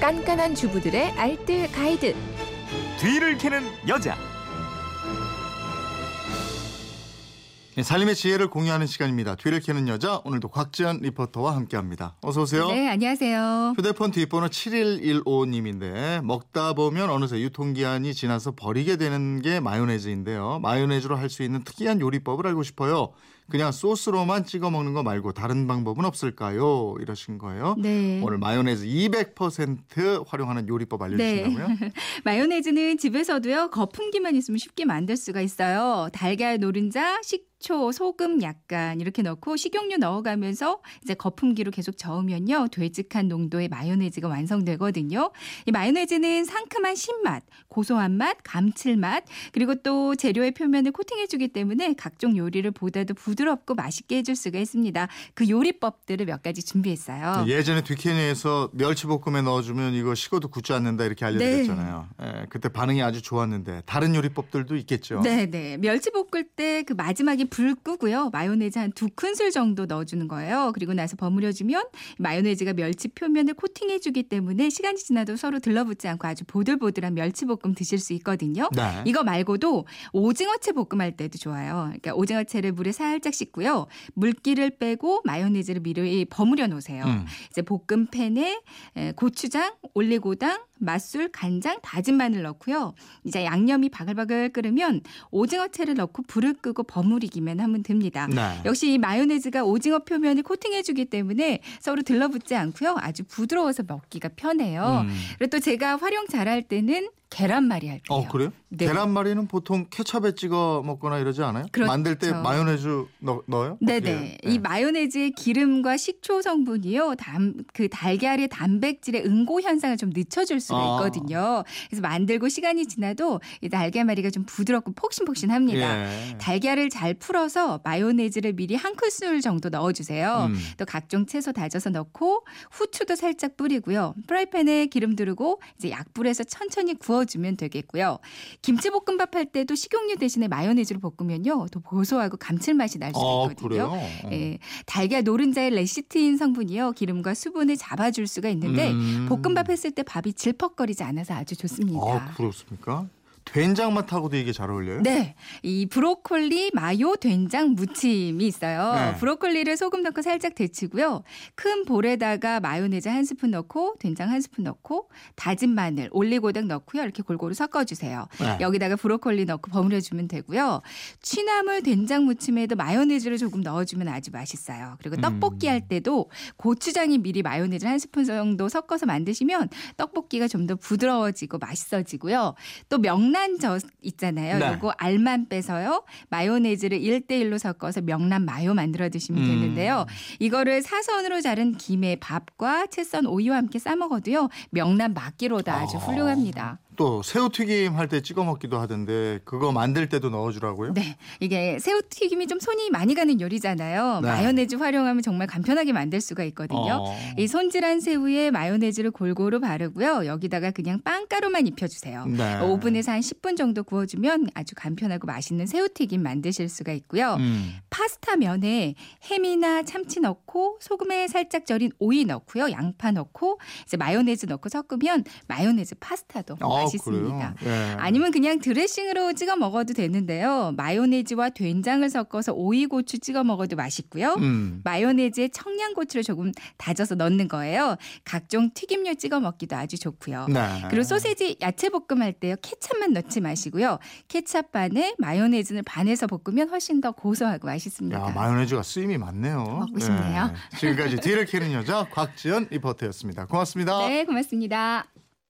깐깐한 주부들의 알뜰 가이드. 뒤를 캐는 여자. 네, 살림의 지혜를 공유하는 시간입니다. 뒤를 캐는 여자 오늘도 곽지연 리포터와 함께합니다. 어서 오세요. 네, 안녕하세요. 휴대폰 뒷번호 7115님인데 먹다 보면 어느새 유통기한이 지나서 버리게 되는 게 마요네즈인데요. 마요네즈로 할 수 있는 특이한 요리법을 알고 싶어요. 그냥 소스로만 찍어 먹는 거 말고 다른 방법은 없을까요? 이러신 거예요. 네. 오늘 마요네즈 200% 활용하는 요리법 알려주신다고요? 네. 마요네즈는 집에서도요 거품기만 있으면 쉽게 만들 수가 있어요. 달걀 노른자, 식 초, 소금 약간 이렇게 넣고 식용유 넣어가면서 이제 거품기로 계속 저으면요 되직한 농도의 마요네즈가 완성되거든요. 이 마요네즈는 상큼한 신맛, 고소한 맛, 감칠맛 그리고 또 재료의 표면을 코팅해주기 때문에 각종 요리를 보다도 부드 럽고 맛있게 해줄 수가 있습니다. 그 요리법들을 몇 가지 준비했어요. 예전에 뒤캐니에서 멸치볶음에 넣어주면 이거 식어도 굳지 않는다 이렇게 알려드렸잖아요. 예, 그때 반응이 아주 좋았는데 다른 요리법들도 있겠죠. 네 네. 멸치 볶을 때 그 마지막에 불 끄고요. 마요네즈 한 두 큰술 정도 넣어주는 거예요. 그리고 나서 버무려 주면 마요네즈가 멸치 표면을 코팅해주기 때문에 시간이 지나도 서로 들러붙지 않고 아주 보들보들한 멸치 볶음 드실 수 있거든요. 네. 이거 말고도 오징어채 볶음할 때도 좋아요. 그러니까 오징어채를 물에 살짝 씻고요. 물기를 빼고 마요네즈를 미리 버무려 놓으세요. 음. 이제 볶음팬에 에, 고추장, 올리고당, 맛술, 간장, 다진 마늘 넣고요. 이제 양념이 바글바글 끓으면 오징어채를 넣고 불을 끄고 버무리기만 하면 됩니다. 네. 역시 이 마요네즈가 오징어 표면을 코팅해주기 때문에 서로 들러붙지 않고요. 아주 부드러워서 먹기가 편해요. 음. 그리고 또 제가 활용 잘할 때는 계란말이 할 때요. 어 그래요? 네. 계란말이는 보통 케찹에 찍어 먹거나 이러지 않아요? 그렇죠. 만들 때 마요네즈 넣, 넣어요? 네네. 예. 이 마요네즈의 기름과 식초 성분이요, 담, 그 달걀의 단백질의 응고 현상을 좀 늦춰줄 수가 아. 있거든요. 그래서 만들고 시간이 지나도 이 달걀말이가 좀 부드럽고 폭신폭신합니다. 예. 달걀을 잘 풀어서 마요네즈를 미리 한 큰술 정도 넣어주세요. 음. 또 각종 채소 다져서 넣고 후추도 살짝 뿌리고요. 프라이팬에 기름 두르고 이제 약불에서 천천히 구워 주면 되겠고요. 김치볶음밥 할 때도 식용유 대신에 마요네즈로 볶으면요, 더 고소하고 감칠맛이 날 수가 아, 있거든요. 어. 예, 달걀 노른자의 레시틴 성분이요 기름과 수분을 잡아줄 수가 있는데 음. 볶음밥 했을 때 밥이 질퍽거리지 않아서 아주 좋습니다. 아, 그렇습니까? 된장 맛하고도 이게 잘 어울려요? 네, 이 브로콜리 마요 된장 무침이 있어요. 네. 브로콜리를 소금 넣고 살짝 데치고요. 큰 볼에다가 마요네즈 한 스푼 넣고 된장 한 스푼 넣고 다진 마늘, 올리고당 넣고요. 이렇게 골고루 섞어 주세요. 네. 여기다가 브로콜리 넣고 버무려 주면 되고요. 취나물 된장 무침에도 마요네즈를 조금 넣어 주면 아주 맛있어요. 그리고 떡볶이 음. 할 때도 고추장이 미리 마요네즈 한 스푼 정도 섞어서 만드시면 떡볶이가 좀 더 부드러워지고 맛있어지고요. 또 명 란젓 있잖아요. 네. 요거 알만 빼서요. 마요네즈를 1대1로 섞어서 명란 마요 만들어 드시면 음. 되는데요. 이거를 사선으로 자른 김에 밥과 채썬 오이와 함께 싸 먹어도요. 명란 막기로도 아주 아. 훌륭합니다. 또 새우튀김 할 때 찍어 먹기도 하던데 그거 만들 때도 넣어주라고요? 네, 이게 새우튀김이 좀 손이 많이 가는 요리잖아요. 네. 마요네즈 활용하면 정말 간편하게 만들 수가 있거든요. 어. 이 손질한 새우에 마요네즈를 골고루 바르고요. 여기다가 그냥 빵가루만 입혀주세요. 네. 오븐에서 한 10분 정도 구워주면 아주 간편하고 맛있는 새우튀김 만드실 수가 있고요. 음. 파스타 면에 햄이나 참치 넣고 소금에 살짝 절인 오이 넣고요. 양파 넣고 이제 마요네즈 넣고 섞으면 마요네즈 파스타도 아, 맛있습니다. 예. 아니면 그냥 드레싱으로 찍어 먹어도 되는데요. 마요네즈와 된장을 섞어서 오이 고추 찍어 먹어도 맛있고요. 음. 마요네즈에 청양고추를 조금 다져서 넣는 거예요. 각종 튀김류 찍어 먹기도 아주 좋고요. 네. 그리고 소세지 야채 볶음 할 때요. 케찹만 넣지 마시고요. 케찹 반에 마요네즈를 반해서 볶으면 훨씬 더 고소하고 맛있 습니다. 야, 마요네즈가 쓰임이 많네요. 먹고 싶네요. 네. 지금까지 뒤를 캐는 여자 곽지연 리포터였습니다. 고맙습니다. 네, 고맙습니다.